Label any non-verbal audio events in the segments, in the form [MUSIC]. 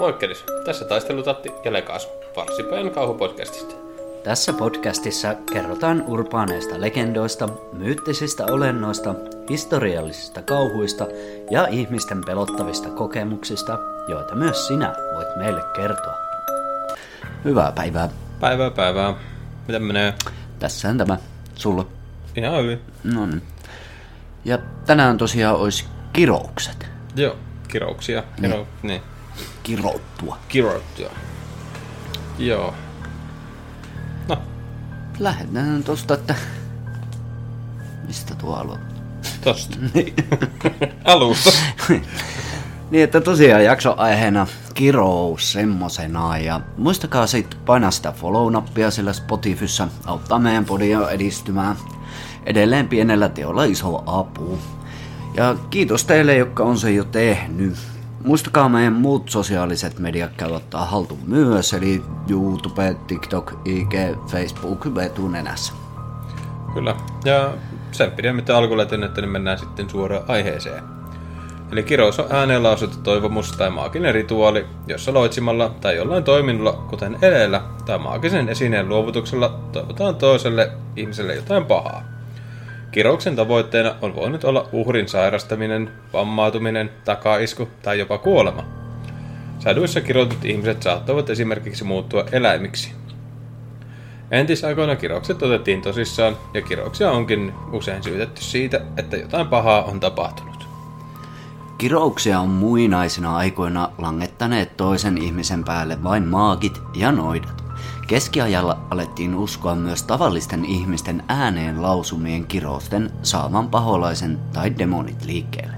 Moikkelis, tässä taistelutatti ja Lekaasu, Varsipäin kauhupodcastista. Tässä podcastissa kerrotaan urbaaneista legendoista, myyttisistä olennoista, historiallisista kauhuista ja ihmisten pelottavista kokemuksista, joita myös sinä voit meille kertoa. Hyvää päivää. Päivää päivää. Miten menee? Tässä on tämä. Sulla. Ihan hyvin. No niin. Ja tänään tosiaan olisi kiroukset. Joo, kirouksia. Kiro, niin. niin. Kirouttua. Kirouttua. Joo. No, Lähdetään tosta, että... Mistä tuo aloittaa? tosta. [LAUGHS] Niin. [LAUGHS] Alusta. [LAUGHS] niin, että tosiaan jakso aiheena kirous semmosena ja muistakaa sit painaa sitä follow-nappia sillä Spotifyssa, auttaa meidän podia edistymään. Edelleen pienellä teolla iso apu. Ja kiitos teille, jotka on se jo tehnyt. Muistakaa meidän muut sosiaaliset mediat käy ottaa haltuun myös, eli YouTube, TikTok, IG, Facebook, vetunenässä. Kyllä. Ja sen pidemmittä alkulätennettä, niin mennään sitten suoraan aiheeseen. Eli kirous on ääneen lausuttu toivomus tai maaginen rituaali, jossa loitsimalla tai jollain toiminnolla, kuten eleellä tai maagisen esineen luovutuksella, toivotaan toiselle ihmiselle jotain pahaa. Kirouksen tavoitteena on voinut olla uhrin sairastaminen, vammautuminen, takaisku tai jopa kuolema. Saduissa kirotut ihmiset saattavat esimerkiksi muuttua eläimiksi. Entisaikoina kiroukset otettiin tosissaan ja kirouksia onkin usein syytetty siitä, että jotain pahaa on tapahtunut. Kirouksia on muinaisina aikoina langettaneet toisen ihmisen päälle vain maagit ja noidat. Keskiajalla alettiin uskoa myös tavallisten ihmisten ääneen lausumien kirousten saavan paholaisen tai demonit liikkeelle.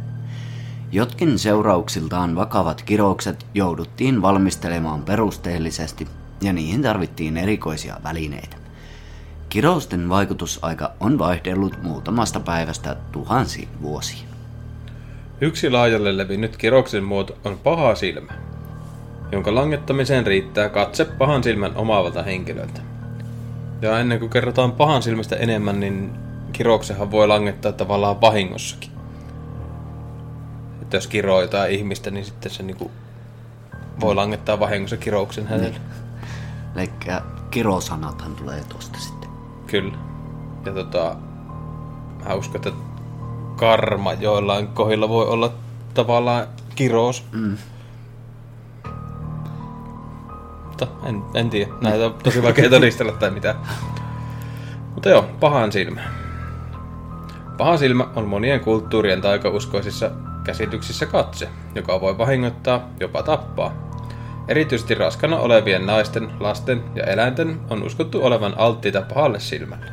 Jotkin seurauksiltaan vakavat kiroukset jouduttiin valmistelemaan perusteellisesti ja niihin tarvittiin erikoisia välineitä. Kirousten vaikutusaika on vaihdellut muutamasta päivästä tuhansiin vuosiin. Yksi laajalle levinnyt kirouksen muoto on paha silmä, jonka langettamiseen riittää katse pahan silmän omaavalta henkilöltä. Ja ennen kuin kerrotaan pahan silmästä enemmän, niin kirouksehan voi langettaa tavallaan vahingossakin. Että jos kiroo jotain ihmistä, niin sitten se niinku voi langettaa vahingossa kirouksen hänelle. Eli kirosanathan tulee tosta sitten. Kyllä. Ja tota, mä uskon, että karma joillain kohdilla voi olla tavallaan kirous. Mm. Mutta en, en tiedä. Näitä on tosi vaikea todistella tai mitä. Mutta joo, pahan silmä. Paha silmä on monien kulttuurien taikauskoisissa käsityksissä katse, joka voi vahingoittaa, jopa tappaa. Erityisesti raskana olevien naisten, lasten ja eläinten on uskottu olevan alttiita pahalle silmälle.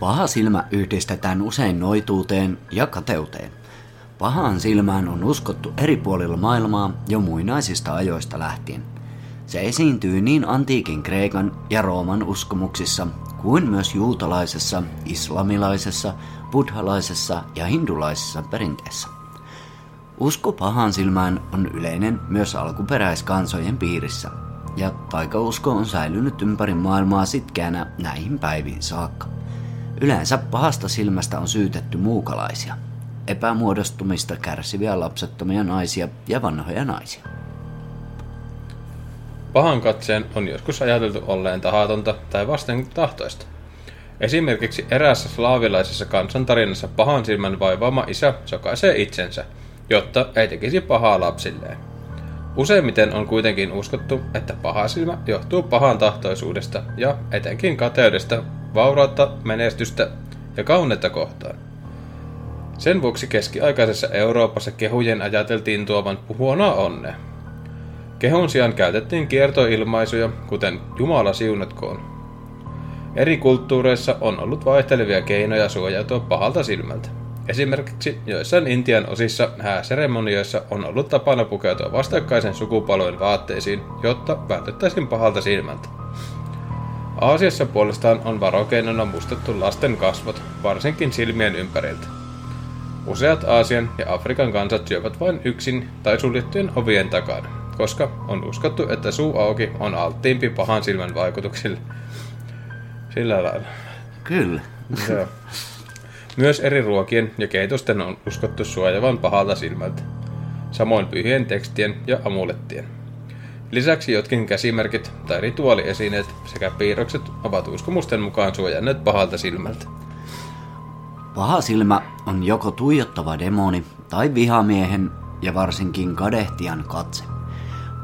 Paha silmä yhdistetään usein noituuteen ja kateuteen. Pahaan silmään on uskottu eri puolilla maailmaa jo muinaisista ajoista lähtien. Se esiintyy niin antiikin Kreikan ja Rooman uskomuksissa kuin myös juutalaisessa, islamilaisessa, buddhalaisessa ja hindulaisessa perinteessä. Usko pahaan silmään on yleinen myös alkuperäiskansojen piirissä, ja taikausko on säilynyt ympäri maailmaa sitkeänä näihin päiviin saakka. Yleensä pahasta silmästä on syytetty muukalaisia, epämuodostumista kärsiviä lapsettomia naisia ja vanhoja naisia. Pahan katseen on joskus ajateltu olleen tahatonta tai vasten tahtoista. Esimerkiksi eräässä slaavilaisessa kansantarinassa pahan silmän vaivaama isä sokaisee itsensä, jotta ei tekisi pahaa lapsilleen. Useimmiten on kuitenkin uskottu, että paha silmä johtuu pahan tahtoisuudesta ja etenkin kateudesta, vaurautta, menestystä ja kaunetta kohtaan. Sen vuoksi keskiaikaisessa Euroopassa kehujen ajateltiin tuovan huonoa onnea. Kehun sijaan käytettiin kiertoilmaisuja, kuten Jumala siunatkoon. Eri kulttuureissa on ollut vaihtelevia keinoja suojautua pahalta silmältä. Esimerkiksi joissain Intian osissa hääseremonioissa on ollut tapana pukeutua vastakkaisen sukupolven vaatteisiin, jotta vältettäisiin pahalta silmältä. Aasiassa puolestaan on varokeinona mustettu lasten kasvot, varsinkin silmien ympäriltä. Useat Aasian ja Afrikan kansat syövät vain yksin tai suljettujen ovien takana, koska on uskottu, että suu auki on alttiimpi pahan silmän vaikutuksille. Sillä lailla. Kyllä. Joo. Myös eri ruokien ja keitosten on uskottu suojavan pahalta silmältä. Samoin pyhien tekstien ja amulettien. Lisäksi jotkin käsimerkit tai rituaaliesineet sekä piirrokset ovat uskomusten mukaan suojanneet pahalta silmältä. Paha silmä on joko tuijottava demoni tai vihamiehen ja varsinkin kadehtian katse.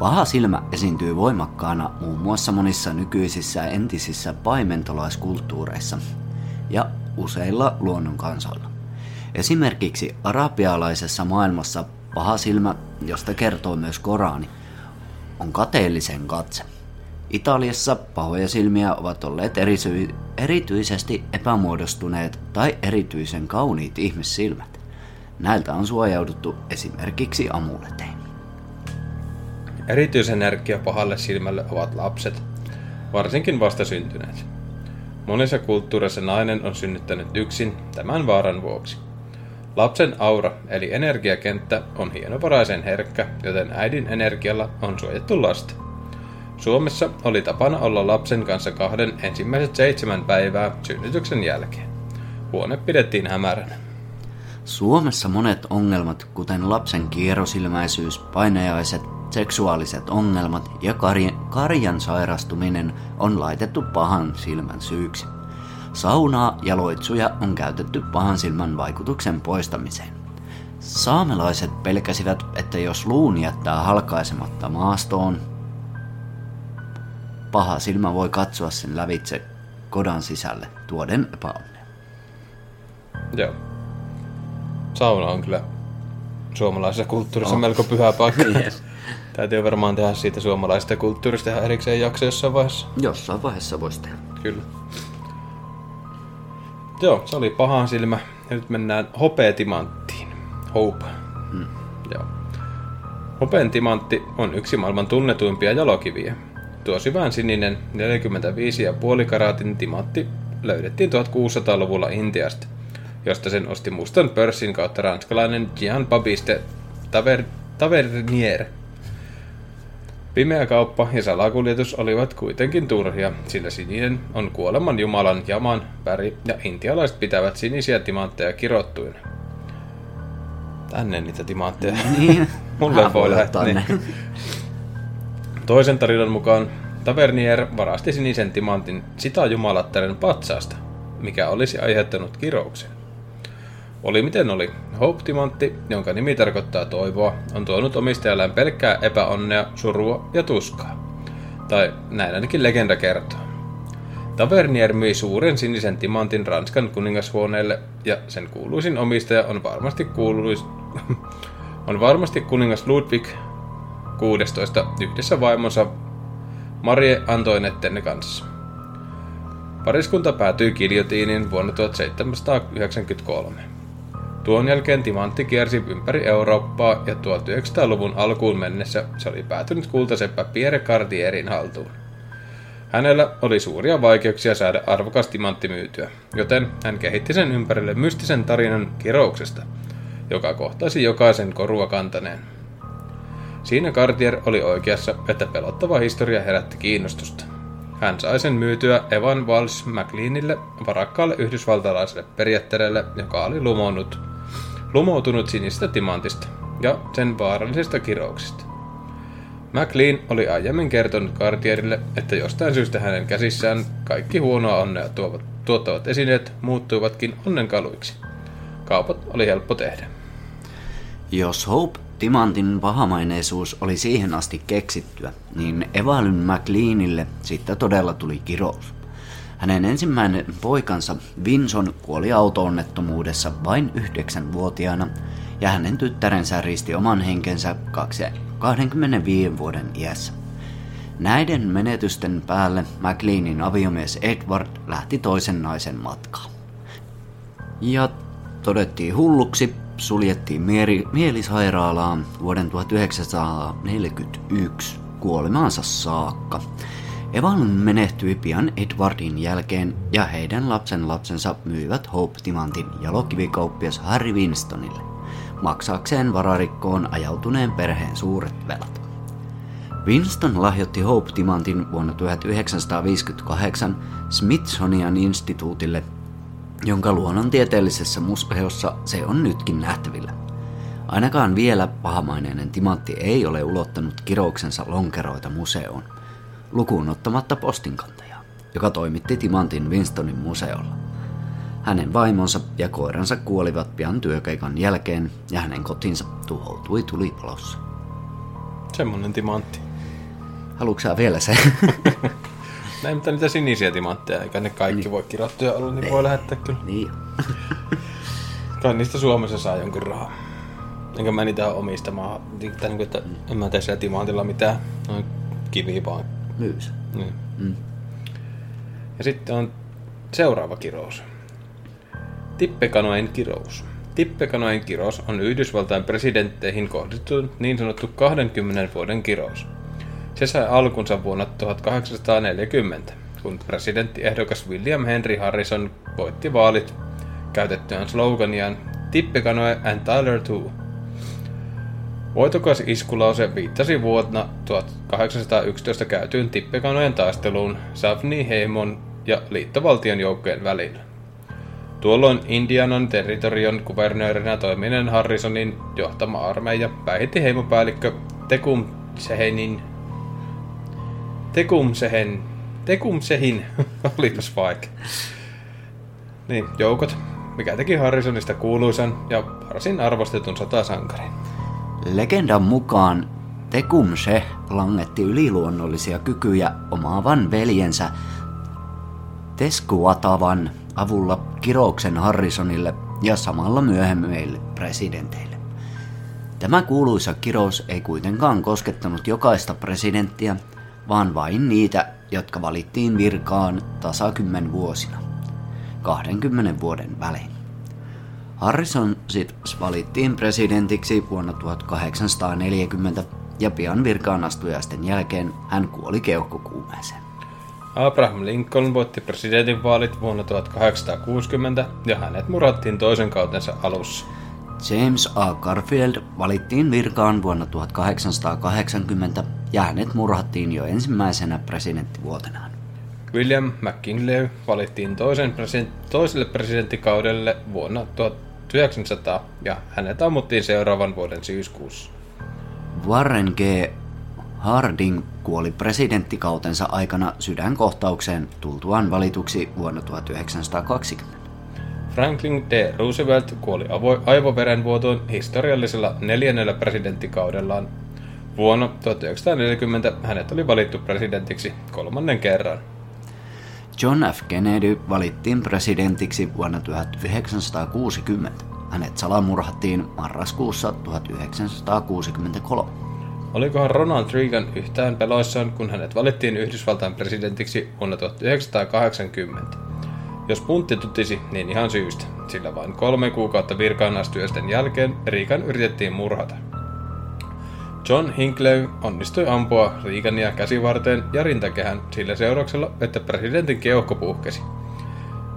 Paha silmä esiintyy voimakkaana muun muassa monissa nykyisissä ja entisissä paimentolaiskulttuureissa ja useilla luonnonkansoilla. Esimerkiksi arabialaisessa maailmassa paha silmä, josta kertoo myös Korani, on kateellisen katse. Italiassa pahoja silmiä ovat olleet erisy- erityisesti epämuodostuneet tai erityisen kauniit ihmissilmät. Näiltä on suojauduttu esimerkiksi amuletein. Erityisenergia pahalle silmälle ovat lapset, varsinkin vastasyntyneet. Monissa kulttuureissa nainen on synnyttänyt yksin tämän vaaran vuoksi. Lapsen aura eli energiakenttä on hienovaraisen herkkä, joten äidin energialla on suojattu lasta. Suomessa oli tapana olla lapsen kanssa kahden ensimmäiset seitsemän päivää synnytyksen jälkeen. Huone pidettiin hämäränä. Suomessa monet ongelmat, kuten lapsen kierrosilmäisyys, painajaiset, seksuaaliset ongelmat ja karjan, sairastuminen on laitettu pahan silmän syyksi. Saunaa ja loitsuja on käytetty pahan silmän vaikutuksen poistamiseen. Saamelaiset pelkäsivät, että jos luun jättää halkaisematta maastoon, paha silmä voi katsoa sen lävitse kodan sisälle tuoden epäonnea. Joo. Sauna on kyllä suomalaisessa kulttuurissa On. melko pyhä paikka. [LAUGHS] Yes. Täytyy varmaan tehdä siitä suomalaisesta kulttuurista ihan erikseen jakso jossain vaiheessa. Jossain vaiheessa voisi tehdä. Kyllä. Joo, se oli pahan silmä. Ja nyt mennään hopeetimanttiin. Hope. Hmm. Joo. Hopeen timantti on yksi maailman tunnetuimpia jalokiviä. Tuo syvään sininen 45,5 karaatin timantti löydettiin 1600-luvulla Intiasta, josta sen osti mustan pörssin kautta ranskalainen Jean Baptiste Taver- Tavernier. Pimeä kauppa ja salakuljetus olivat kuitenkin turhia, sillä sininen on kuoleman jumalan jaman väri ja intialaiset pitävät sinisiä timantteja kirottuina. Tänne niitä timantteja. [LAUGHS] Niin. Mulle voi lähettää. Niin. [LAUGHS] Toisen tarinan mukaan Tavernier varasti sinisen timantin sitä jumalattaren patsaasta, mikä olisi aiheuttanut kirouksen. Oli miten oli, Hope-timantti, jonka nimi tarkoittaa toivoa, on tuonut omistajalleen pelkkää epäonnea, surua ja tuskaa. Tai näin ainakin legenda kertoo. Tavernier myi suuren sinisen timantin Ranskan kuningashuoneelle ja sen kuuluisin omistaja on varmasti kuuluis... [LAUGHS] on varmasti kuningas Ludwig 16 yhdessä vaimonsa Marie Antoinetten kanssa. Pariskunta päätyi kiljotiiniin vuonna 1793. Tuon jälkeen timantti kiersi ympäri Eurooppaa ja 1900-luvun alkuun mennessä se oli päätynyt kultaseppä Pierre Cartierin haltuun. Hänellä oli suuria vaikeuksia saada arvokas timantti myytyä, joten hän kehitti sen ympärille mystisen tarinan kirouksesta, joka kohtasi jokaisen korua kantaneen. Siinä Cartier oli oikeassa, että pelottava historia herätti kiinnostusta. Hän sai sen myytyä Evan Walsh McLeanille, varakkaalle yhdysvaltalaiselle periaatteelle, joka oli lumonnut, lumoutunut sinistä timantista ja sen vaarallisesta kirouksesta. McLean oli aiemmin kertonut Cartierille, että jostain syystä hänen käsissään kaikki huonoa onnea tuovat, tuottavat esineet muuttuivatkin onnenkaluiksi. Kaupat oli helppo tehdä. Jos Hope Timantin pahamaineisuus oli siihen asti keksittyä, niin Evalyn McLeanille siitä todella tuli kirous. Hänen ensimmäinen poikansa Vinson kuoli auto-onnettomuudessa vain yhdeksänvuotiaana ja hänen tyttärensä risti oman henkensä 25 vuoden iässä. Näiden menetysten päälle McLeanin aviomies Edward lähti toisen naisen matkaan. Ja todettiin hulluksi, suljettiin mieri, mielisairaalaan vuoden 1941 kuolemaansa saakka. Evan menehtyi pian Edwardin jälkeen ja heidän lapsen lapsensa myivät Hope-timantin jalokivikauppias Harry Winstonille, maksaakseen vararikkoon ajautuneen perheen suuret velat. Winston lahjoitti Hope-timantin vuonna 1958 Smithsonian instituutille, jonka luonnontieteellisessä museossa se on nytkin nähtävillä. Ainakaan vielä pahamaineinen timantti ei ole ulottanut kirouksensa lonkeroita museoon, lukuun ottamatta postinkantajaa, joka toimitti timantin Winstonin museolla. Hänen vaimonsa ja koiransa kuolivat pian työkeikan jälkeen ja hänen kotinsa tuhoutui tulipalossa. Semmonen timantti. Haluatko vielä se? [LAUGHS] Näin, mutta niitä sinisiä timantteja, eikä ne kaikki niin. voi kirottuja olla, niin voi lähettää kyllä. niin. [LAUGHS] Kai niistä Suomessa saa jonkun rahaa. Enkä mä niitä omistamaan. Tai niin kuin, että en mä tee siellä timantilla mitään. Noin kivi vaan. Myys. Niin. Mm. Ja sitten on seuraava kirous. Tippekanojen kirous. Tippekanojen kirous on Yhdysvaltain presidentteihin kohdistunut niin sanottu 20 vuoden kirous. Se sai alkunsa vuonna 1840, kun presidenttiehdokas William Henry Harrison voitti vaalit käytettyään sloganiaan Tippekanoe and Tyler too. Voitokas iskulause viittasi vuonna 1811 käytyyn Tippekanojen taisteluun Savni heimon ja liittovaltion joukkojen välillä. Tuolloin Indianan territorion kuvernöörinä toiminen Harrisonin johtama armeija päihitti heimopäällikkö Tekum Sehenin Tekumsehen, Tekumsehin, [LAUGHS] olipas vaikea. Niin, joukot, mikä teki Harrisonista kuuluisan ja varsin arvostetun sotasankarin. Legendan mukaan Tecumseh langetti yliluonnollisia kykyjä omaavan veljensä Teskuatavan avulla kirouksen Harrisonille ja samalla myöhemmille presidenteille. Tämä kuuluisa kirous ei kuitenkaan koskettanut jokaista presidenttiä, vaan vain niitä, jotka valittiin virkaan tasakymmen vuosina, 20 vuoden välein. Harrison sit valittiin presidentiksi vuonna 1840 ja pian virkaan astujaisten jälkeen hän kuoli keuhkokuumeeseen. Abraham Lincoln voitti presidentinvaalit vuonna 1860 ja hänet murhattiin toisen kautensa alussa. James A. Garfield valittiin virkaan vuonna 1880 ja hänet murhattiin jo ensimmäisenä presidenttivuotenaan. William McKinley valittiin toisen president- toiselle presidenttikaudelle vuonna 1900 ja hänet ammuttiin seuraavan vuoden syyskuussa. Warren G. Harding kuoli presidenttikautensa aikana sydänkohtaukseen tultuaan valituksi vuonna 1920. Franklin D. Roosevelt kuoli aivoverenvuotoon historiallisella neljännellä presidenttikaudellaan. Vuonna 1940 hänet oli valittu presidentiksi kolmannen kerran. John F. Kennedy valittiin presidentiksi vuonna 1960. Hänet salamurhattiin marraskuussa 1963. Olikohan Ronald Reagan yhtään peloissaan, kun hänet valittiin Yhdysvaltain presidentiksi vuonna 1980? Jos puntti tutisi, niin ihan syystä, sillä vain kolme kuukautta virkaanastyösten jälkeen Reagan yritettiin murhata. John Hinckley onnistui ampua Reagania käsivarteen ja rintakehän sillä seurauksella, että presidentin keuhko puhkesi.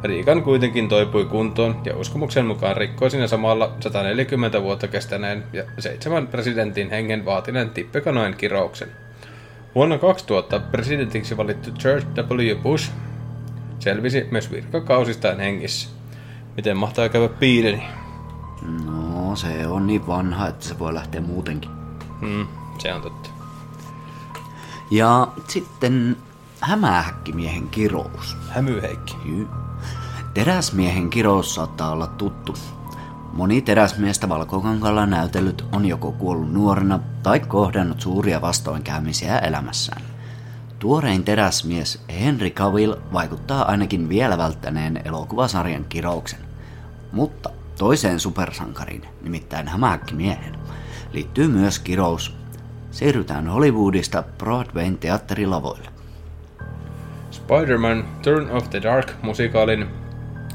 Reagan kuitenkin toipui kuntoon ja uskomuksen mukaan rikkoi siinä samalla 140 vuotta kestäneen ja seitsemän presidentin hengen vaatineen tippekanoin kirouksen. Vuonna 2000 presidentiksi valittu George W. Bush selvisi myös virkakausistaan hengissä. Miten mahtaa käydä piireni? No, se on niin vanha, että se voi lähteä muutenkin. Hmm, se on totta. Ja sitten hämähäkkimiehen kirous. Hämyheikki. Jy. Teräsmiehen kirous saattaa olla tuttu. Moni teräsmiestä valkokankalla näytellyt on joko kuollut nuorena tai kohdannut suuria vastoinkäymisiä elämässään. Tuorein teräsmies Henry Cavill vaikuttaa ainakin vielä välttäneen elokuvasarjan kirouksen. Mutta toiseen supersankariin, nimittäin hämähäkkimiehen, liittyy myös kirous. Siirrytään Hollywoodista Broadwayn teatterilavoille. Spider-Man Turn of the Dark musikaalin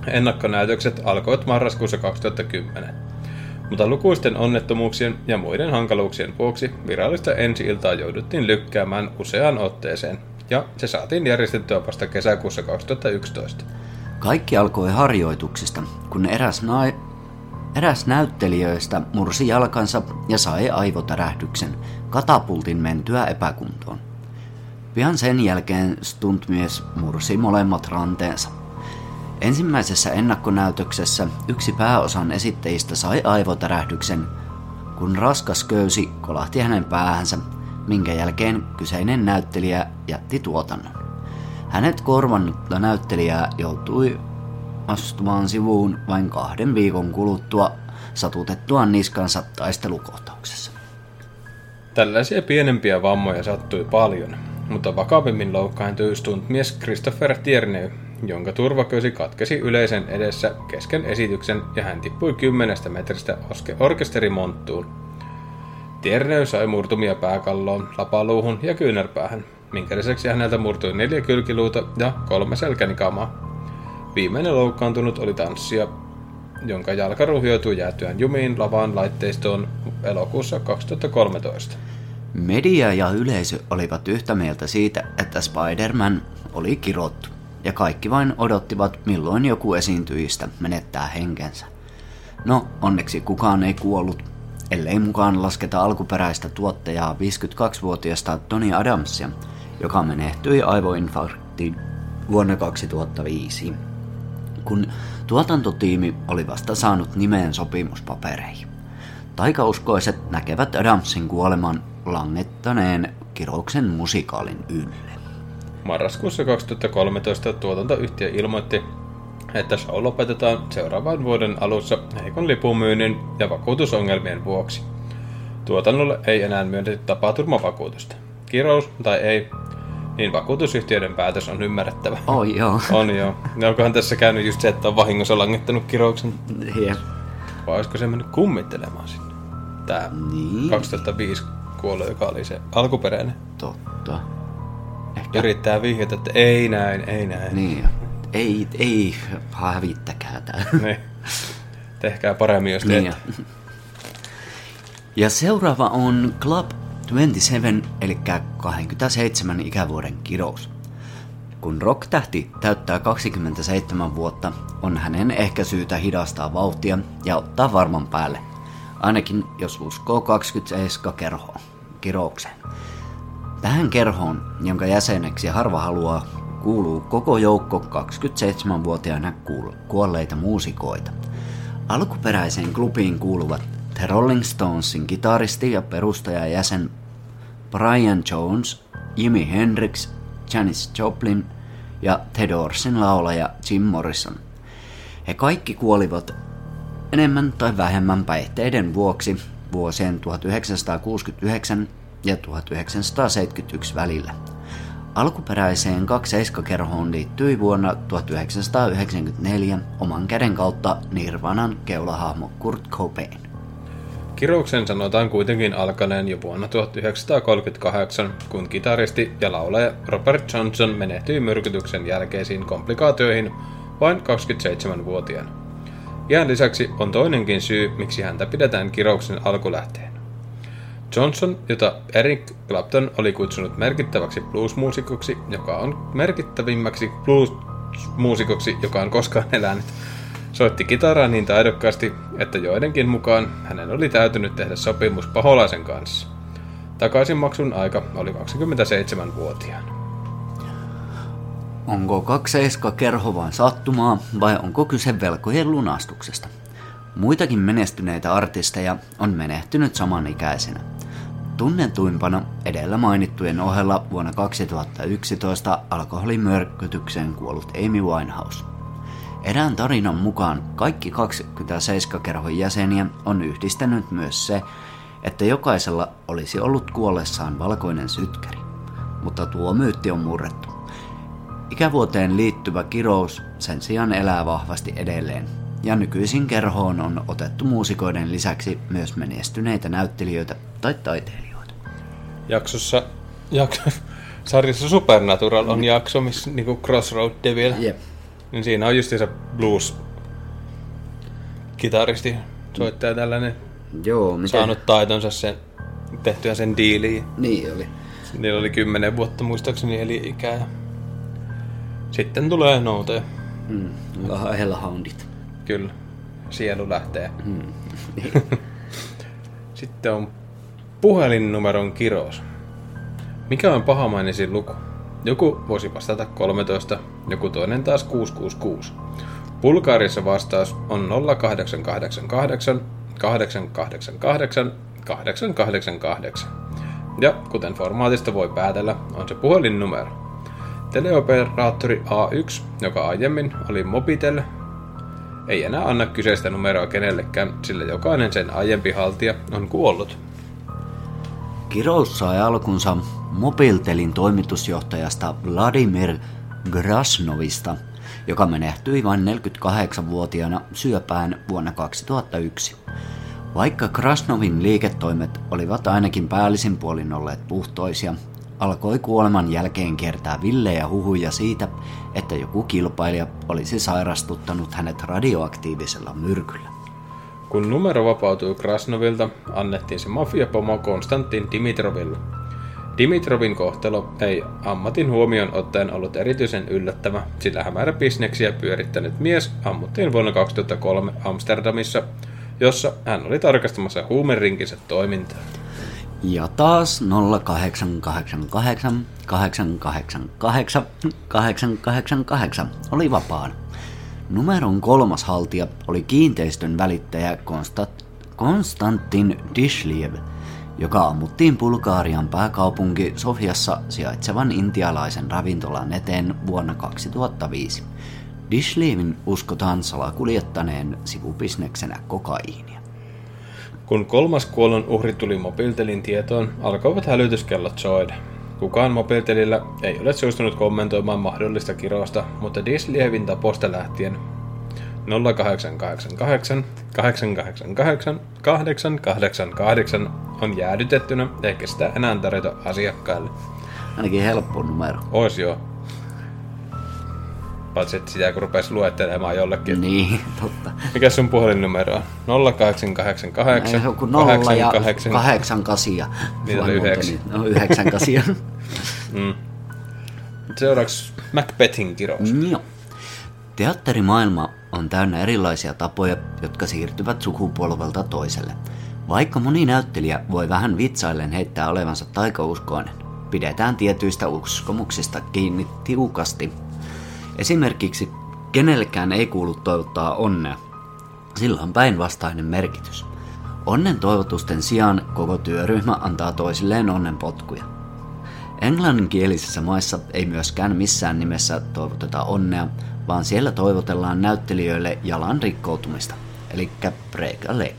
ennakkonäytökset alkoivat marraskuussa 2010. Mutta lukuisten onnettomuuksien ja muiden hankaluuksien vuoksi virallista ensi-iltaa jouduttiin lykkäämään useaan otteeseen, ja se saatiin järjestettyä vasta kesäkuussa 2011. Kaikki alkoi harjoituksista, kun eräs, nai... eräs näyttelijöistä mursi jalkansa ja sai aivotärähdyksen katapultin mentyä epäkuntoon. Pian sen jälkeen stuntmies mursi molemmat ranteensa. Ensimmäisessä ennakkonäytöksessä yksi pääosan esittäjistä sai aivotärähdyksen, kun raskas köysi kolahti hänen päähänsä, minkä jälkeen kyseinen näyttelijä jätti tuotannon. Hänet korvannutta näyttelijää joutui astumaan sivuun vain kahden viikon kuluttua satutettuaan niskansa taistelukohtauksessa. Tällaisia pienempiä vammoja sattui paljon, mutta vakavimmin loukkaantui istunut mies Christopher Tierney, jonka turvaköysi katkesi yleisen edessä kesken esityksen ja hän tippui kymmenestä metristä orkesterimonttuun. Tierney sai murtumia pääkalloon, lapaluuhun ja kyynärpäähän, minkä lisäksi häneltä murtui neljä kylkiluuta ja kolme selkänikamaa. Viimeinen loukkaantunut oli tanssija, jonka jalka ruhjoitui jäätyään jumiin lavaan laitteistoon elokuussa 2013. Media ja yleisö olivat yhtä mieltä siitä, että Spider-Man oli kirottu, ja kaikki vain odottivat, milloin joku esiintyjistä menettää henkensä. No, onneksi kukaan ei kuollut, ellei mukaan lasketa alkuperäistä tuottajaa 52-vuotiaasta Tony Adamsia, joka menehtyi aivoinfarktiin vuonna 2005 kun tuotantotiimi oli vasta saanut nimeen sopimuspapereihin. Taikauskoiset näkevät Adamsin kuoleman langettaneen kirouksen musikaalin ylle. Marraskuussa 2013 tuotantoyhtiö ilmoitti, että show lopetetaan seuraavan vuoden alussa heikon lipumyynnin ja vakuutusongelmien vuoksi. Tuotannolle ei enää myönnetty tapaturmavakuutusta. Kirous tai ei, niin vakuutusyhtiöiden päätös on ymmärrettävä. Oh, joo. on joo. No, onkohan tässä käynyt just se, että on vahingossa langittanut kirouksen? Yeah. Vai olisiko se mennyt kummittelemaan sinne? Tää Niin. 2005 kuollut, joka oli se alkuperäinen. Totta. Ehkä. Yrittää vihjata, että ei näin, ei näin. Niin. Ei, ei hävittäkää tää. [LAUGHS] niin. Tehkää paremmin, jos Niin. Ja seuraava on Club 27, eli 27 ikävuoden kirous. Kun rock-tähti täyttää 27 vuotta, on hänen ehkä syytä hidastaa vauhtia ja ottaa varman päälle. Ainakin jos uskoo 27 kerhoon, kiroukseen. Tähän kerhoon, jonka jäseneksi harva haluaa, kuuluu koko joukko 27-vuotiaana kuul- kuolleita muusikoita. Alkuperäiseen klubiin kuuluvat The Rolling Stonesin kitaristi ja perustajajäsen Brian Jones, Jimi Hendrix, Janis Joplin ja The Doorsin laulaja Jim Morrison. He kaikki kuolivat enemmän tai vähemmän päihteiden vuoksi vuosien 1969 ja 1971 välillä. Alkuperäiseen 27-kerhoon liittyi vuonna 1994 oman käden kautta Nirvanan keulahahmo Kurt Cobain. Kirouksen sanotaan kuitenkin alkaneen jo vuonna 1938, kun kitaristi ja laulaja Robert Johnson menehtyi myrkytyksen jälkeisiin komplikaatioihin vain 27-vuotiaana. Iän lisäksi on toinenkin syy, miksi häntä pidetään kirouksen alkulähteen. Johnson, jota Eric Clapton oli kutsunut merkittäväksi bluesmuusikoksi, joka on merkittävimmäksi bluesmuusikoksi, joka on koskaan elänyt, soitti kitaraa niin taidokkaasti, että joidenkin mukaan hänen oli täytynyt tehdä sopimus paholaisen kanssa. Takaisinmaksun aika oli 27-vuotiaana. Onko 27 kerho vain sattumaa vai onko kyse velkojen lunastuksesta? Muitakin menestyneitä artisteja on menehtynyt samanikäisenä. Tunnetuimpana edellä mainittujen ohella vuonna 2011 alkoholimyrkytykseen kuollut Amy Winehouse. Erään tarinan mukaan kaikki 27 kerhon jäseniä on yhdistänyt myös se, että jokaisella olisi ollut kuollessaan valkoinen sytkäri. Mutta tuo myytti on murrettu. Ikävuoteen liittyvä kirous sen sijaan elää vahvasti edelleen, ja nykyisin kerhoon on otettu muusikoiden lisäksi myös menestyneitä näyttelijöitä tai taiteilijoita. Jaksossa, jakso, [LAUGHS] sarjassa Supernatural on jakso, missä niinku Crossroad Devil, Jep. Niin siinä on just se blues kitaristi, soittaja tällainen, Joo, miten? saanut taitonsa sen, tehtyä sen diiliin. Niin oli. Niillä oli kymmenen vuotta muistaakseni eli ikää. Sitten tulee noute. Mm, Hellhoundit. Kyllä. Sielu lähtee. Mm. [LAUGHS] Sitten on puhelinnumeron kirous. Mikä on pahamainisin luku? Joku voisi vastata 13, joku toinen taas 666. Bulgaarissa vastaus on 0888 888 888. Ja kuten formaatista voi päätellä, on se puhelinnumero. Teleoperaattori A1, joka aiemmin oli Mobitel, ei enää anna kyseistä numeroa kenellekään, sillä jokainen sen aiempi haltija on kuollut. Kirous sai alkunsa Mobiltelin toimitusjohtajasta Vladimir Grasnovista, joka menehtyi vain 48-vuotiaana syöpään vuonna 2001. Vaikka Krasnovin liiketoimet olivat ainakin päällisin puolin olleet puhtoisia, alkoi kuoleman jälkeen kertaa villejä huhuja siitä, että joku kilpailija olisi sairastuttanut hänet radioaktiivisella myrkyllä. Kun numero vapautui Krasnovilta, annettiin se mafiapomo Konstantin Dimitroville. Dimitrovin kohtalo ei ammatin huomioon ottaen ollut erityisen yllättävä, sillä hämärä bisneksiä pyörittänyt mies ammuttiin vuonna 2003 Amsterdamissa, jossa hän oli tarkastamassa huumerinkinsä toimintaa. Ja taas 0888 888 888 oli vapaana. Numeron kolmas haltija oli kiinteistön välittäjä Konstant- Konstantin Dishliev, joka ammuttiin Bulgaarian pääkaupunki Sofiassa sijaitsevan intialaisen ravintolan eteen vuonna 2005. Dishlievin uskotaan salakuljettaneen sivubisneksenä kokaiinia. Kun kolmas kuollon uhri tuli mobiiltelin tietoon, alkoivat hälytyskellot soida. Kukaan mobiiltelillä ei ole suostunut kommentoimaan mahdollista kirosta, mutta Dislievin taposta lähtien 0888 888 888 on jäädytettynä eikä sitä enää tarjota asiakkaille. Ainakin helppo numero. Ois joo. Paitsi että sitä kun rupesi luettelemaan jollekin. Niin, totta. Mikä sun puhelinnumero on? 0888 Ei se on kuin nolla ja kahdeksan kasia. Niitä oli Vai monta yhdeksän. niitä? No yhdeksän kasia. [LAUGHS] Mm. Seuraavaksi Macbethin kirous. Joo. Teatterimaailma on täynnä erilaisia tapoja, jotka siirtyvät sukupolvelta toiselle. Vaikka moni näyttelijä voi vähän vitsaillen heittää olevansa taikauskoinen, pidetään tietyistä uskomuksista kiinni tiukasti. Esimerkiksi kenellekään ei kuulu toivottaa onnea. Sillä on päinvastainen merkitys. Onnen toivotusten sijaan koko työryhmä antaa toisilleen onnenpotkuja. Englanninkielisissä maissa ei myöskään missään nimessä toivoteta onnea, vaan siellä toivotellaan näyttelijöille jalan rikkoutumista, eli break a leg.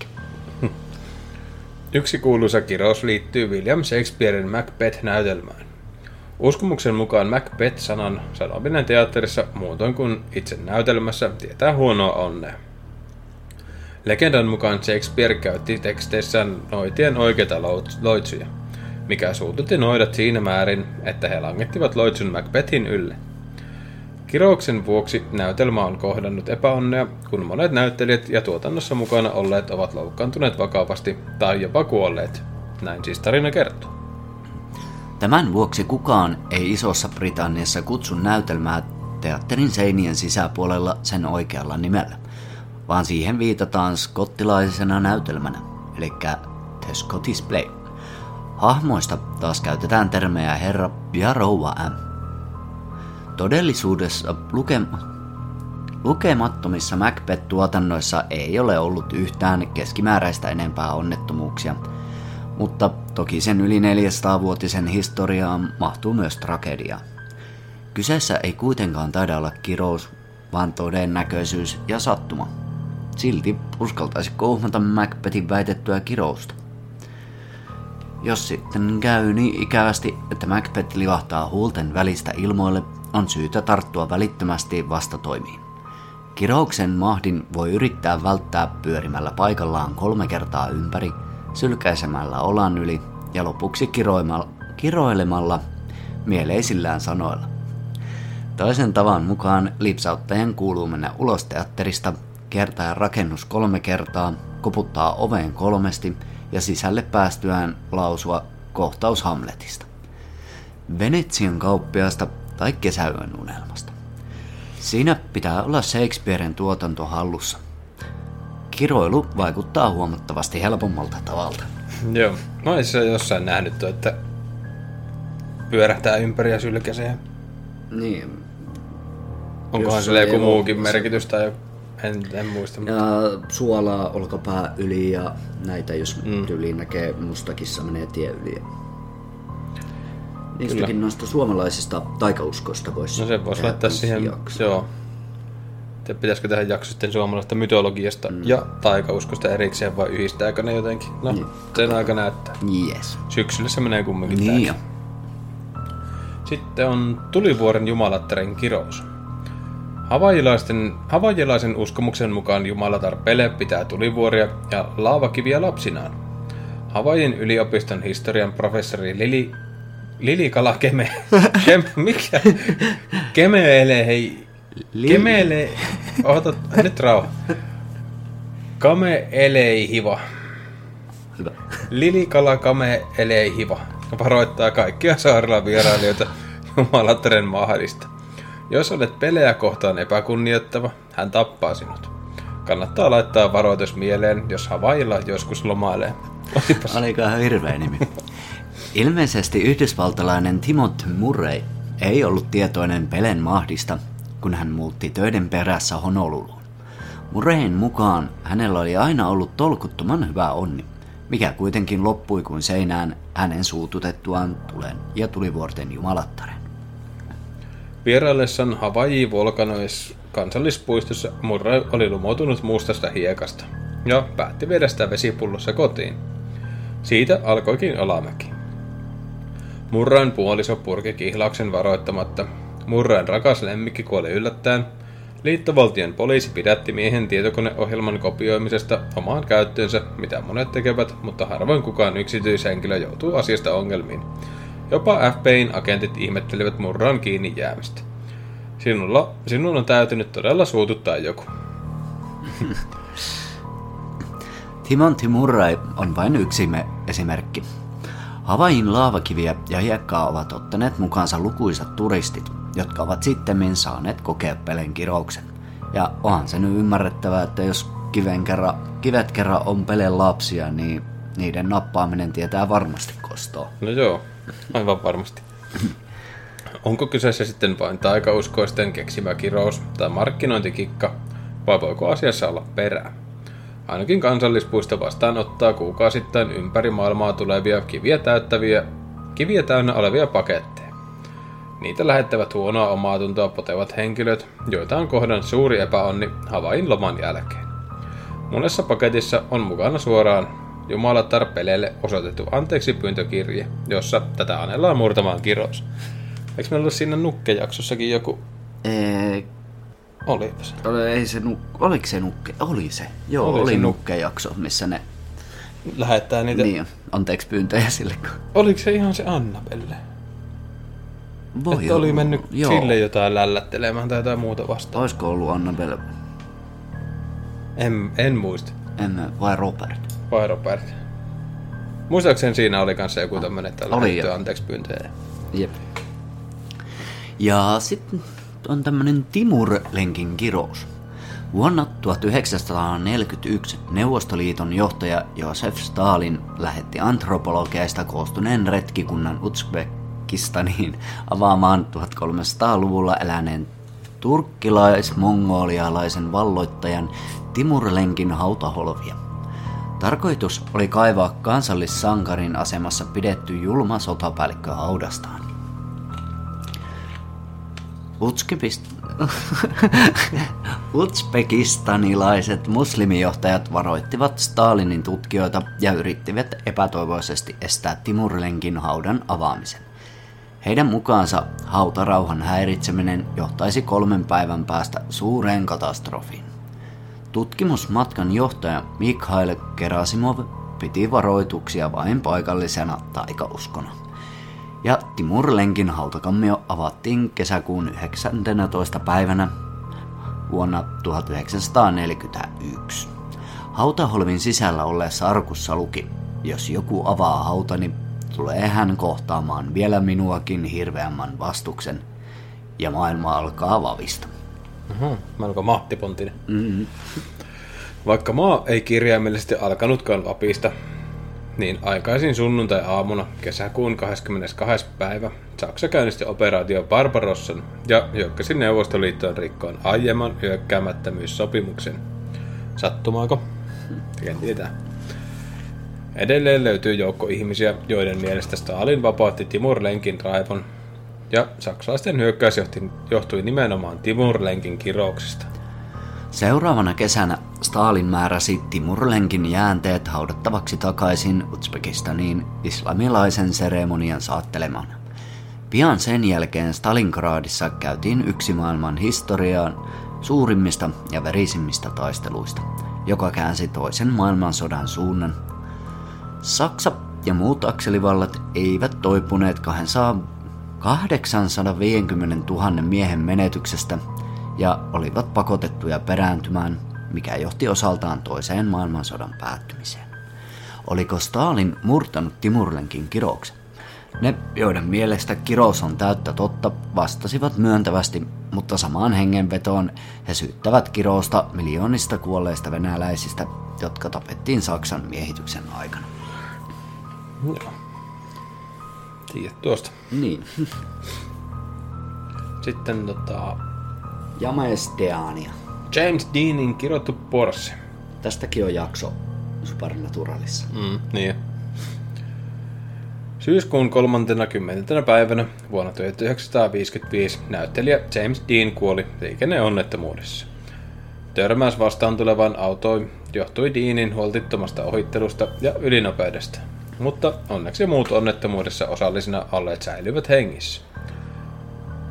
Yksi kuuluisa kirous liittyy William Shakespearen Macbeth-näytelmään. Uskomuksen mukaan Macbeth-sanan sanominen teatterissa muutoin kuin itse näytelmässä tietää huonoa onnea. Legendan mukaan Shakespeare käytti teksteissään noitien oikeita loit- loitsuja, mikä suututti noidat siinä määrin, että he langettivat loitsun Macbethin ylle. Kirouksen vuoksi näytelmä on kohdannut epäonnea, kun monet näyttelijät ja tuotannossa mukana olleet ovat loukkaantuneet vakavasti tai jopa kuolleet. Näin siis tarina kertoo. Tämän vuoksi kukaan ei Isossa Britanniassa kutsu näytelmää teatterin seinien sisäpuolella sen oikealla nimellä, vaan siihen viitataan skottilaisena näytelmänä, eli The Scottish Play. Hahmoista taas käytetään termejä herra ja rouva M. Todellisuudessa luke- lukemattomissa Macbeth-tuotannoissa ei ole ollut yhtään keskimääräistä enempää onnettomuuksia, mutta toki sen yli 400-vuotisen historiaan mahtuu myös tragedia. Kyseessä ei kuitenkaan taida olla kirous, vaan todennäköisyys ja sattuma. Silti uskaltaisiko uhmata Macbethin väitettyä kirousta? Jos sitten käy niin ikävästi, että Macbeth livahtaa huulten välistä ilmoille, on syytä tarttua välittömästi vastatoimiin. Kirouksen mahdin voi yrittää välttää pyörimällä paikallaan kolme kertaa ympäri, sylkäisemällä olan yli ja lopuksi kiroimalla, kiroilemalla mieleisillään sanoilla. Toisen tavan mukaan lipsauttajan kuuluu mennä ulos teatterista, kiertää rakennus kolme kertaa, koputtaa oveen kolmesti ja sisälle päästyään lausua kohtaus Hamletista. Venetsian kauppiasta tai kesäyön unelmasta. Siinä pitää olla Shakespearen tuotanto hallussa. Kiroilu vaikuttaa huomattavasti helpommalta tavalta. Joo. Mä itse jossain nähnyt, että pyörähtää ympäri ja sylkäsee. Niin, Onkohan sillä joku muukin ole- merkitys tai joku... En, en muista. Ja suolaa olkapää yli ja näitä, jos mm. tyyliin näkee mustakissa menee tie yli. Niistäkin Kyllä. noista suomalaisista taikauskoista voisi No se voisi laittaa siihen, jakso. joo. Te pitäisikö tehdä jakso sitten suomalaisesta mytologiasta mm. ja taikauskosta erikseen vai yhdistääkö ne jotenkin? No, niin. sen aika näyttää. Yes. Syksyllä se menee kumminkin Niin jo. Sitten on tulivuoren jumalattaren kirous. Havajilaisen uskomuksen mukaan jumalatar Pele pitää tulivuoria ja laavakiviä lapsinaan. Havajin yliopiston historian professori Lili, Lili Kalakeme, [LAUGHS] kem, mikä? Kemeele, hei, Kemele, oota, nyt rauha. Kame hiva. Hyvä. Lilikala kame hiva. Varoittaa kaikkia saarella vierailijoita jumalattaren mahadista. Jos olet pelejä kohtaan epäkunnioittava, hän tappaa sinut. Kannattaa laittaa varoitus mieleen, jos Havailla joskus lomailee. Olipas. Olikaan hirveä nimi. [LAUGHS] Ilmeisesti yhdysvaltalainen Timothy Murray ei ollut tietoinen Pelen mahdista, kun hän muutti töiden perässä Honoluluun. Murrayn mukaan hänellä oli aina ollut tolkuttoman hyvä onni, mikä kuitenkin loppui kuin seinään hänen suututettuaan tulen ja tulivuorten jumalattaren. Vieraillessaan Hawaii Volcanois kansallispuistossa Murray oli lumoutunut mustasta hiekasta ja päätti viedä sitä vesipullossa kotiin. Siitä alkoikin alamäki. Murrain puoliso purki kihlauksen varoittamatta. Murrain rakas lemmikki kuoli yllättäen. Liittovaltion poliisi pidätti miehen tietokoneohjelman kopioimisesta omaan käyttöönsä, mitä monet tekevät, mutta harvoin kukaan yksityishenkilö joutuu asiasta ongelmiin. Jopa FBIn agentit ihmettelivät murraan kiinni jäämistä. Sinulla, sinun on täytynyt todella suututtaa joku. Timothy Murray on vain yksi me esimerkki. Havain laavakiviä ja hiekkaa ovat ottaneet mukaansa lukuisat turistit, jotka ovat sitten saaneet kokea pelen kirouksen. Ja onhan se nyt ymmärrettävää, että jos kiven kerran, kivet kerran on pelen lapsia, niin niiden nappaaminen tietää varmasti kostoa. No joo, aivan varmasti. Onko kyseessä sitten vain taikauskoisten keksimä kirous tai markkinointikikka, vai voiko asiassa olla perää? Ainakin kansallispuisto vastaanottaa kuukausittain ympäri maailmaa tulevia kiviä, täyttäviä, kiviä täynnä olevia paketteja. Niitä lähettävät huonoa omaa tuntoa potevat henkilöt, joita on kohdan suuri epäonni Havain loman jälkeen. Monessa paketissa on mukana suoraan Jumalatar Peleelle osoitettu anteeksi pyyntökirje, jossa tätä anellaan murtamaan kirous. Eikö meillä ollut siinä nukkejaksossakin joku? Ee, Oli se. oli, ei se nuk, oliko se nukke? Oli se. Joo, Oli oli, se oli nuk- nukkejakso, missä ne... Lähettää niitä. Niin, anteeksi pyyntöjä sille. kun- Oliko se ihan se Annabelle? Voi että oli mennyt Joo. sille jotain lällättelemään tai jotain muuta vastaan. Olisiko ollut Annabelle? En, en muista. En, vai Robert? Vai Robert? Muistaakseni siinä oli kanssa joku tämmönen, että Oli anteeksi pyyntöjä. Jep. Ja sitten on tämmönen Timur-lenkin kirous. Vuonna 1941 Neuvostoliiton johtaja Josef Stalin lähetti antropologeista koostuneen retkikunnan Uzbekistaniin avaamaan 1300-luvulla eläneen turkkilais-mongolialaisen valloittajan Timur-lenkin hautaholvia. Tarkoitus oli kaivaa kansallissankarin asemassa pidetty julma sotapäällikkö haudastaan. Utskipist... [LAUGHS] Uzbekistanilaiset muslimijohtajat varoittivat Stalinin tutkijoita ja yrittivät epätoivoisesti estää Timurlenkin haudan avaamisen. Heidän mukaansa hautarauhan häiritseminen johtaisi kolmen päivän päästä suureen katastrofiin. Tutkimusmatkan johtaja Mikhail Gerasimov piti varoituksia vain paikallisena taikauskona. Ja Timurlenkin hautakammio avattiin kesäkuun 19. päivänä vuonna 1941. Hautaholvin sisällä olleessa arkussa luki, jos joku avaa hautani, tulee hän kohtaamaan vielä minuakin hirveämmän vastuksen, ja maailma alkaa vavista. Oho, melko mahtipontinen. Mm-hmm. Vaikka maa ei kirjaimellisesti alkanutkaan vapista, niin aikaisin sunnuntai-aamuna kesäkuun 22. päivä Saksa käynnisti operaatio Barbarossan ja hyökkäsi Neuvostoliittoon rikkoon aiemman hyökkäämättömyyssopimuksen. Sattumaako? En tiedä. Edelleen löytyy joukko ihmisiä, joiden mielestä Stalin vapautti Timur Lenkin raivon, ja saksalaisten hyökkäys johtui nimenomaan Timur Lenkin kirouksesta. Seuraavana kesänä Stalin määräsi Timurlenkin jäänteet haudattavaksi takaisin Uzbekistaniin islamilaisen seremonian saattelemana. Pian sen jälkeen Stalingradissa käytiin yksi maailman historiaan suurimmista ja verisimmistä taisteluista, joka käänsi toisen maailmansodan suunnan. Saksa ja muut akselivallat eivät toipuneet 850 000 miehen menetyksestä ja olivat pakotettuja perääntymään, mikä johti osaltaan toiseen maailmansodan päättymiseen. Oliko Stalin murtanut Timurlenkin kirouksen? Ne, joiden mielestä kirous on täyttä totta, vastasivat myöntävästi, mutta samaan hengenvetoon he syyttävät kirousta miljoonista kuolleista venäläisistä, jotka tapettiin Saksan miehityksen aikana. Joo. Tiedät tuosta. Niin. Sitten tota, Jamesteania. James Deanin kirottu Porsche. Tästäkin on jakso Supernaturalissa. Mm, niin. Syyskuun 30. päivänä vuonna 1955 näyttelijä James Dean kuoli liikenneonnettomuudessa. Törmäys vastaan tulevan autoon johtui Deanin holtittomasta ohittelusta ja ylinopeudesta, mutta onneksi muut onnettomuudessa osallisina olleet säilyvät hengissä.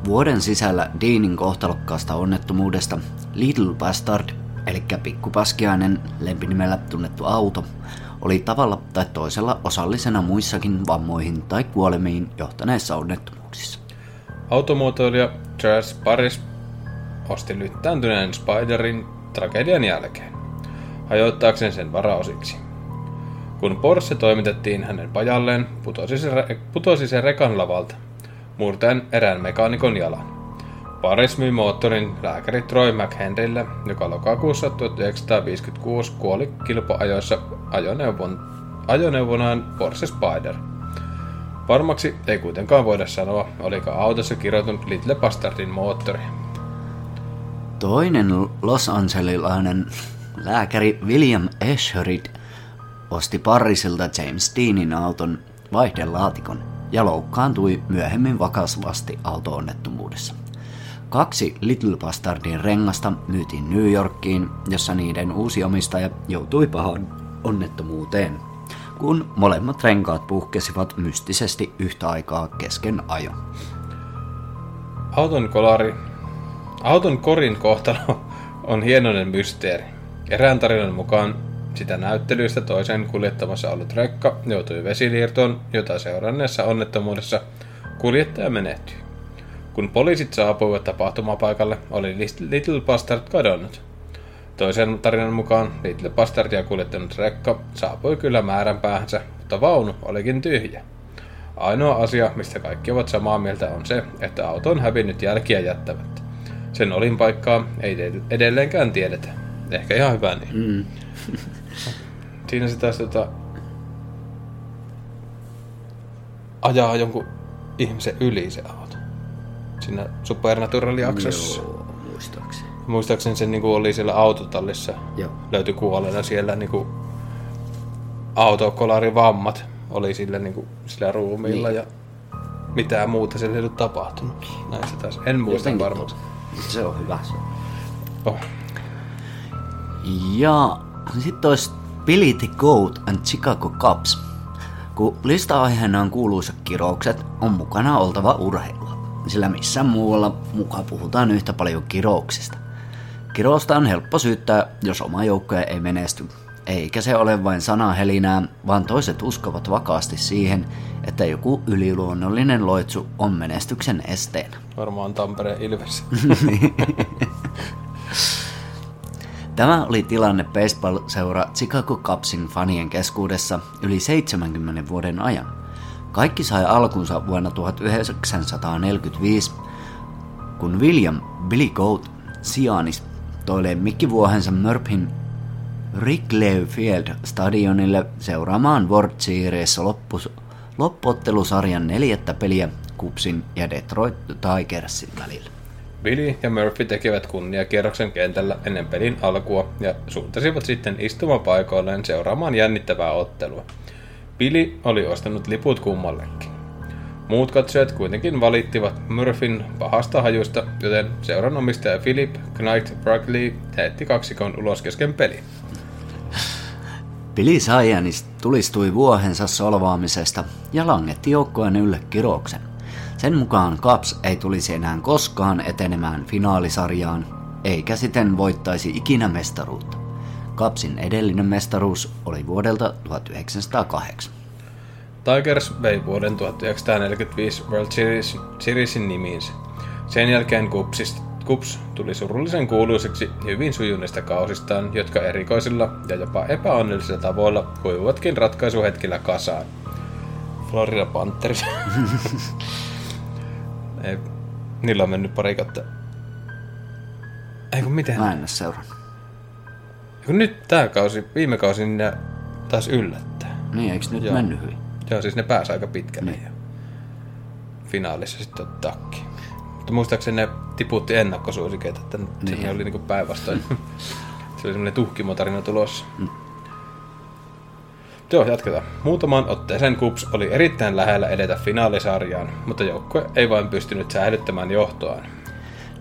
Vuoden sisällä Deanin kohtalokkaasta onnettomuudesta Little Bastard, eli pikkupaskiainen lempinimellä tunnettu auto, oli tavalla tai toisella osallisena muissakin vammoihin tai kuolemiin johtaneissa onnettomuuksissa. Automuotoilija Charles Paris osti lyttääntyneen Spiderin tragedian jälkeen, hajoittaakseen sen varaosiksi. Kun Porsche toimitettiin hänen pajalleen, putosi se, re- putosi se rekan lavalta, murtaen erään mekaanikon jalan. Paris myi moottorin lääkäri Troy McHenrylle, joka lokakuussa 1956 kuoli kilpaajoissa ajoneuvon, ajoneuvonaan Porsche Spider. Varmaksi ei kuitenkaan voida sanoa, oliko autossa kirjoitunut Little Bastardin moottori. Toinen Los Angelilainen lääkäri William Esherid osti Parisilta James Deanin auton vaihdelaatikon ja loukkaantui myöhemmin vakavasti auto-onnettomuudessa. Kaksi Little Bastardin rengasta myytiin New Yorkiin, jossa niiden uusi omistaja joutui pahaan onnettomuuteen, kun molemmat renkaat puhkesivat mystisesti yhtä aikaa kesken ajon. Auton kolari, auton korin kohtalo on hienoinen mysteeri. Erään tarinan mukaan sitä näyttelyistä toisen kuljettamassa ollut rekka joutui vesiliirtoon, jota seuranneessa onnettomuudessa kuljettaja menehtyi. Kun poliisit saapuivat tapahtumapaikalle, oli Little Bastard kadonnut. Toisen tarinan mukaan Little Bastardia kuljettanut rekka saapui kyllä määränpäähänsä, mutta vaunu olikin tyhjä. Ainoa asia, mistä kaikki ovat samaa mieltä, on se, että auto on hävinnyt jälkiä jättämättä. Sen olinpaikkaa ei edelleenkään tiedetä. Ehkä ihan hyvä niin. Mm. Siinä se taas tota, ajaa jonkun ihmisen yli se auto. Siinä Supernatural-jaksossa. Joo, muistaakseni. Muistaakseni se niinku oli siellä autotallissa. Joo. Löytyi kuolleena siellä niinku autokolarivammat oli sillä, niinku, sillä ruumiilla Niin. ja mitään muuta siellä ei ollut tapahtunut. Näin se taas. En muista varmaan. Se on hyvä. Se. Oh. Ja sitten olisi Billy the Goat and Chicago Cubs. Kun lista-aiheena on kuuluisat kiroukset, on mukana oltava urheilua. Sillä missään muualla mukaan puhutaan yhtä paljon kirouksista. Kirousta on helppo syyttää, jos oma joukkue ei menesty. Eikä se ole vain sanahelinää, vaan toiset uskovat vakaasti siihen, että joku yliluonnollinen loitsu on menestyksen esteenä. Varmaan Tampereen Ilves. [LAUGHS] [LAUGHS] Tämä oli tilanne baseball-seura Chicago Cubsin fanien keskuudessa yli 70 vuoden ajan. Kaikki sai alkunsa vuonna 1945, kun William Billy Goat Sianis toilee mikkivuohensa Murphyn Wrigley Field stadionille seuraamaan World Series loppu, loppuottelusarjan neljättä peliä Cubsin ja Detroit Tigersin välillä. Billy ja Murphy tekivät kunniakierroksen kentällä ennen pelin alkua ja suuntasivat sitten istumapaikoilleen seuraamaan jännittävää ottelua. Billy oli ostanut liput kummallekin. Muut katsojat kuitenkin valittivat Murphyn pahasta hajusta, joten seuran omistaja Philip Knight Brackley heitti kaksikon ulos kesken peli. Billy Saianis tulistui vuohensa solvaamisesta ja langetti joukkojen ylle kirouksen. Sen mukaan Caps ei tulisi enää koskaan etenemään finaalisarjaan, eikä siten voittaisi ikinä mestaruutta. Capsin edellinen mestaruus oli vuodelta 1908. Tigers vei vuoden 1945 World Series, Seriesin nimiinsä. Sen jälkeen Cubsista Kups tuli surullisen kuuluiseksi hyvin sujuneista kausistaan, jotka erikoisilla ja jopa epäonnellisilla tavoilla kuivuvatkin ratkaisuhetkillä kasaan. Florida Panthers. [LAUGHS] Ei, niillä on mennyt pari kautta. Ei kun miten? Mä en ole seurannut. Kun nyt tää kausi, viime kausi, niin ne taas yllättää. Niin, eikö nyt Joo. mennyt hyvin? Joo, siis ne pääsi aika pitkälle. Niin. Finaalissa sitten on takki. Mutta muistaakseni ne tiputti ennakkosuosikeita, että niin. Niin. siinä oli niinku päinvastoin. [LAUGHS] Se oli semmoinen tuhkimotarina tulossa. Mm. Joo, jatketaan. Muutamaan otteeseen Kups oli erittäin lähellä edetä finaalisarjaan, mutta joukkue ei vain pystynyt säilyttämään johtoaan.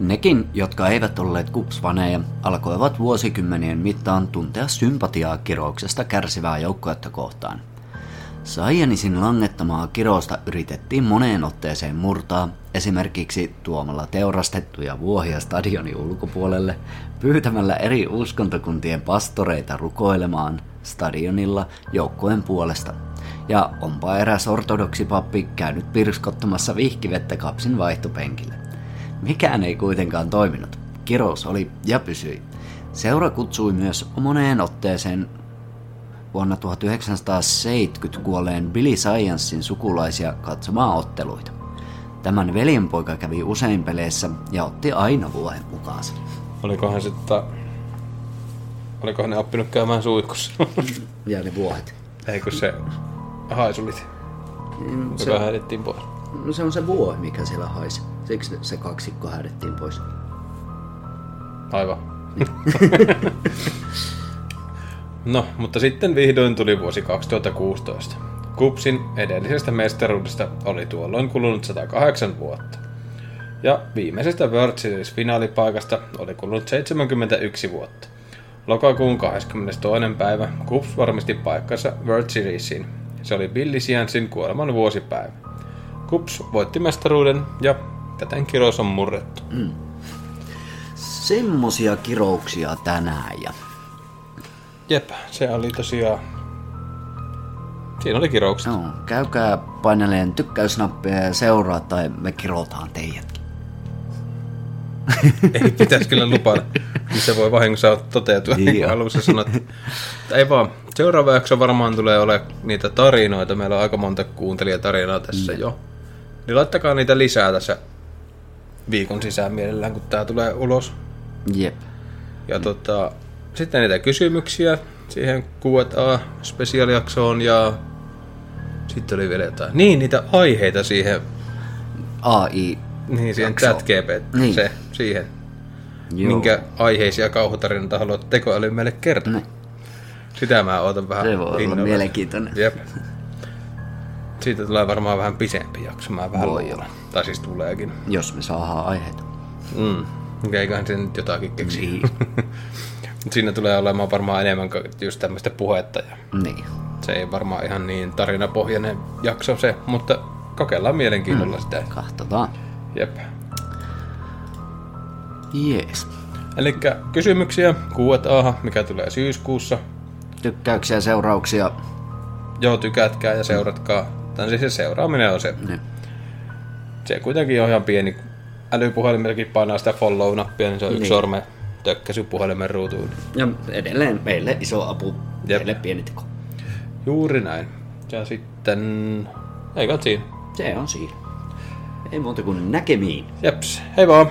Nekin, jotka eivät olleet kupsvaneja, alkoivat vuosikymmenien mittaan tuntea sympatiaa kirouksesta kärsivää joukkuetta kohtaan. Saianisin langettamaa kirousta yritettiin moneen otteeseen murtaa, esimerkiksi tuomalla teurastettuja vuohia stadionin ulkopuolelle, pyytämällä eri uskontokuntien pastoreita rukoilemaan stadionilla joukkueen puolesta. Ja onpa eräs ortodoksipappi käynyt pirskottamassa vihkivettä kapsin vaihtopenkille. Mikään ei kuitenkaan toiminut. Kirous oli ja pysyi. Seura kutsui myös moneen otteeseen vuonna 1970 kuolleen Billy Sciencein sukulaisia katsomaan otteluita. Tämän veljenpoika kävi usein peleissä ja otti aina vuohen mukaansa. Olikohan se Olikohan ne oppinut käymään suihkussa? [LAUGHS] Ja ne vuohet. ei kun se haisulit, Mm, Se, joka hädettiin pois. no se on se vuohi, mikä siellä haisi. Siksi se kaksikko hädettiin pois. Aivan. [LAUGHS] no, mutta sitten vihdoin tuli vuosi 2016. Kupsin edellisestä mestaruudesta oli tuolloin kulunut 108 vuotta. Ja viimeisestä World Series finaalipaikasta oli kulunut 71 vuotta. Lokakuun 22. päivä Kups varmisti paikkansa World Seriesiin. Se oli Billy Siansin kuoleman vuosipäivä. Kups voitti mestaruuden ja täten kirous on murrettu. Semmosia kirouksia tänään ja Jep, se oli tosiaan... Siinä oli kiroukset. No, käykää paineleen tykkäysnappia ja seuraa tai me kirotaan teidätkin. Ei pitäisi kyllä lupata. Niin se voi vahingossa toteutua, niin kuin Joo. alussa. Mutta Ei vaan. Seuraava jakso varmaan tulee olemaan niitä tarinoita. Meillä on aika monta kuuntelijatarinaa tässä Mm. jo. Niin laittakaa niitä lisää tässä viikon sisään mielellään, kun tää tulee ulos. Jep. Ja tota, sitten niitä kysymyksiä siihen Q&A spesiaalijaksoon ja sitten oli vielä jotain. Niin, niitä aiheita siihen, AI. niin siihen chat Niin. se, siihen. Joo. Minkä aiheisia kauhutarinoita haluat tekoäly meille kertoa? Niin. Sitä mä ootan vähän Se voi olla innolla. mielenkiintoinen. Jep. Siitä tulee varmaan vähän pisempi jakso, mä vähän Voi luulen. Tai siis tuleekin. Jos me saadaan aiheita. Mm. Eiköhän se nyt jotakin keksi. Niin. [LAUGHS] Siinä tulee olemaan varmaan enemmän just tämmöistä puhetta ja Niin. se ei varmaan ihan niin tarinapohjainen jakso se, mutta kokeillaan mielenkiinnolla mm. sitä. Kahtotaan. Jep. Jees. Eli kysymyksiä Q&A, mikä tulee syyskuussa. Tykkäyksiä, seurauksia. Joo, tykätkää ja seuratkaa. Tän siis se seuraaminen on se. Niin. Se kuitenkin on ihan pieni. Älypuhelimellakin painaa sitä follow-nappia, niin se on yksi Niin. sormen tökkäsy puhelimen ruutuun. Ja edelleen meille iso apu. Jep. Meille pieni teko. Juuri näin. Ja sitten... Ei siinä. Se on siinä. Ei muuta kuin näkemiin. Jeps. Hei vaan.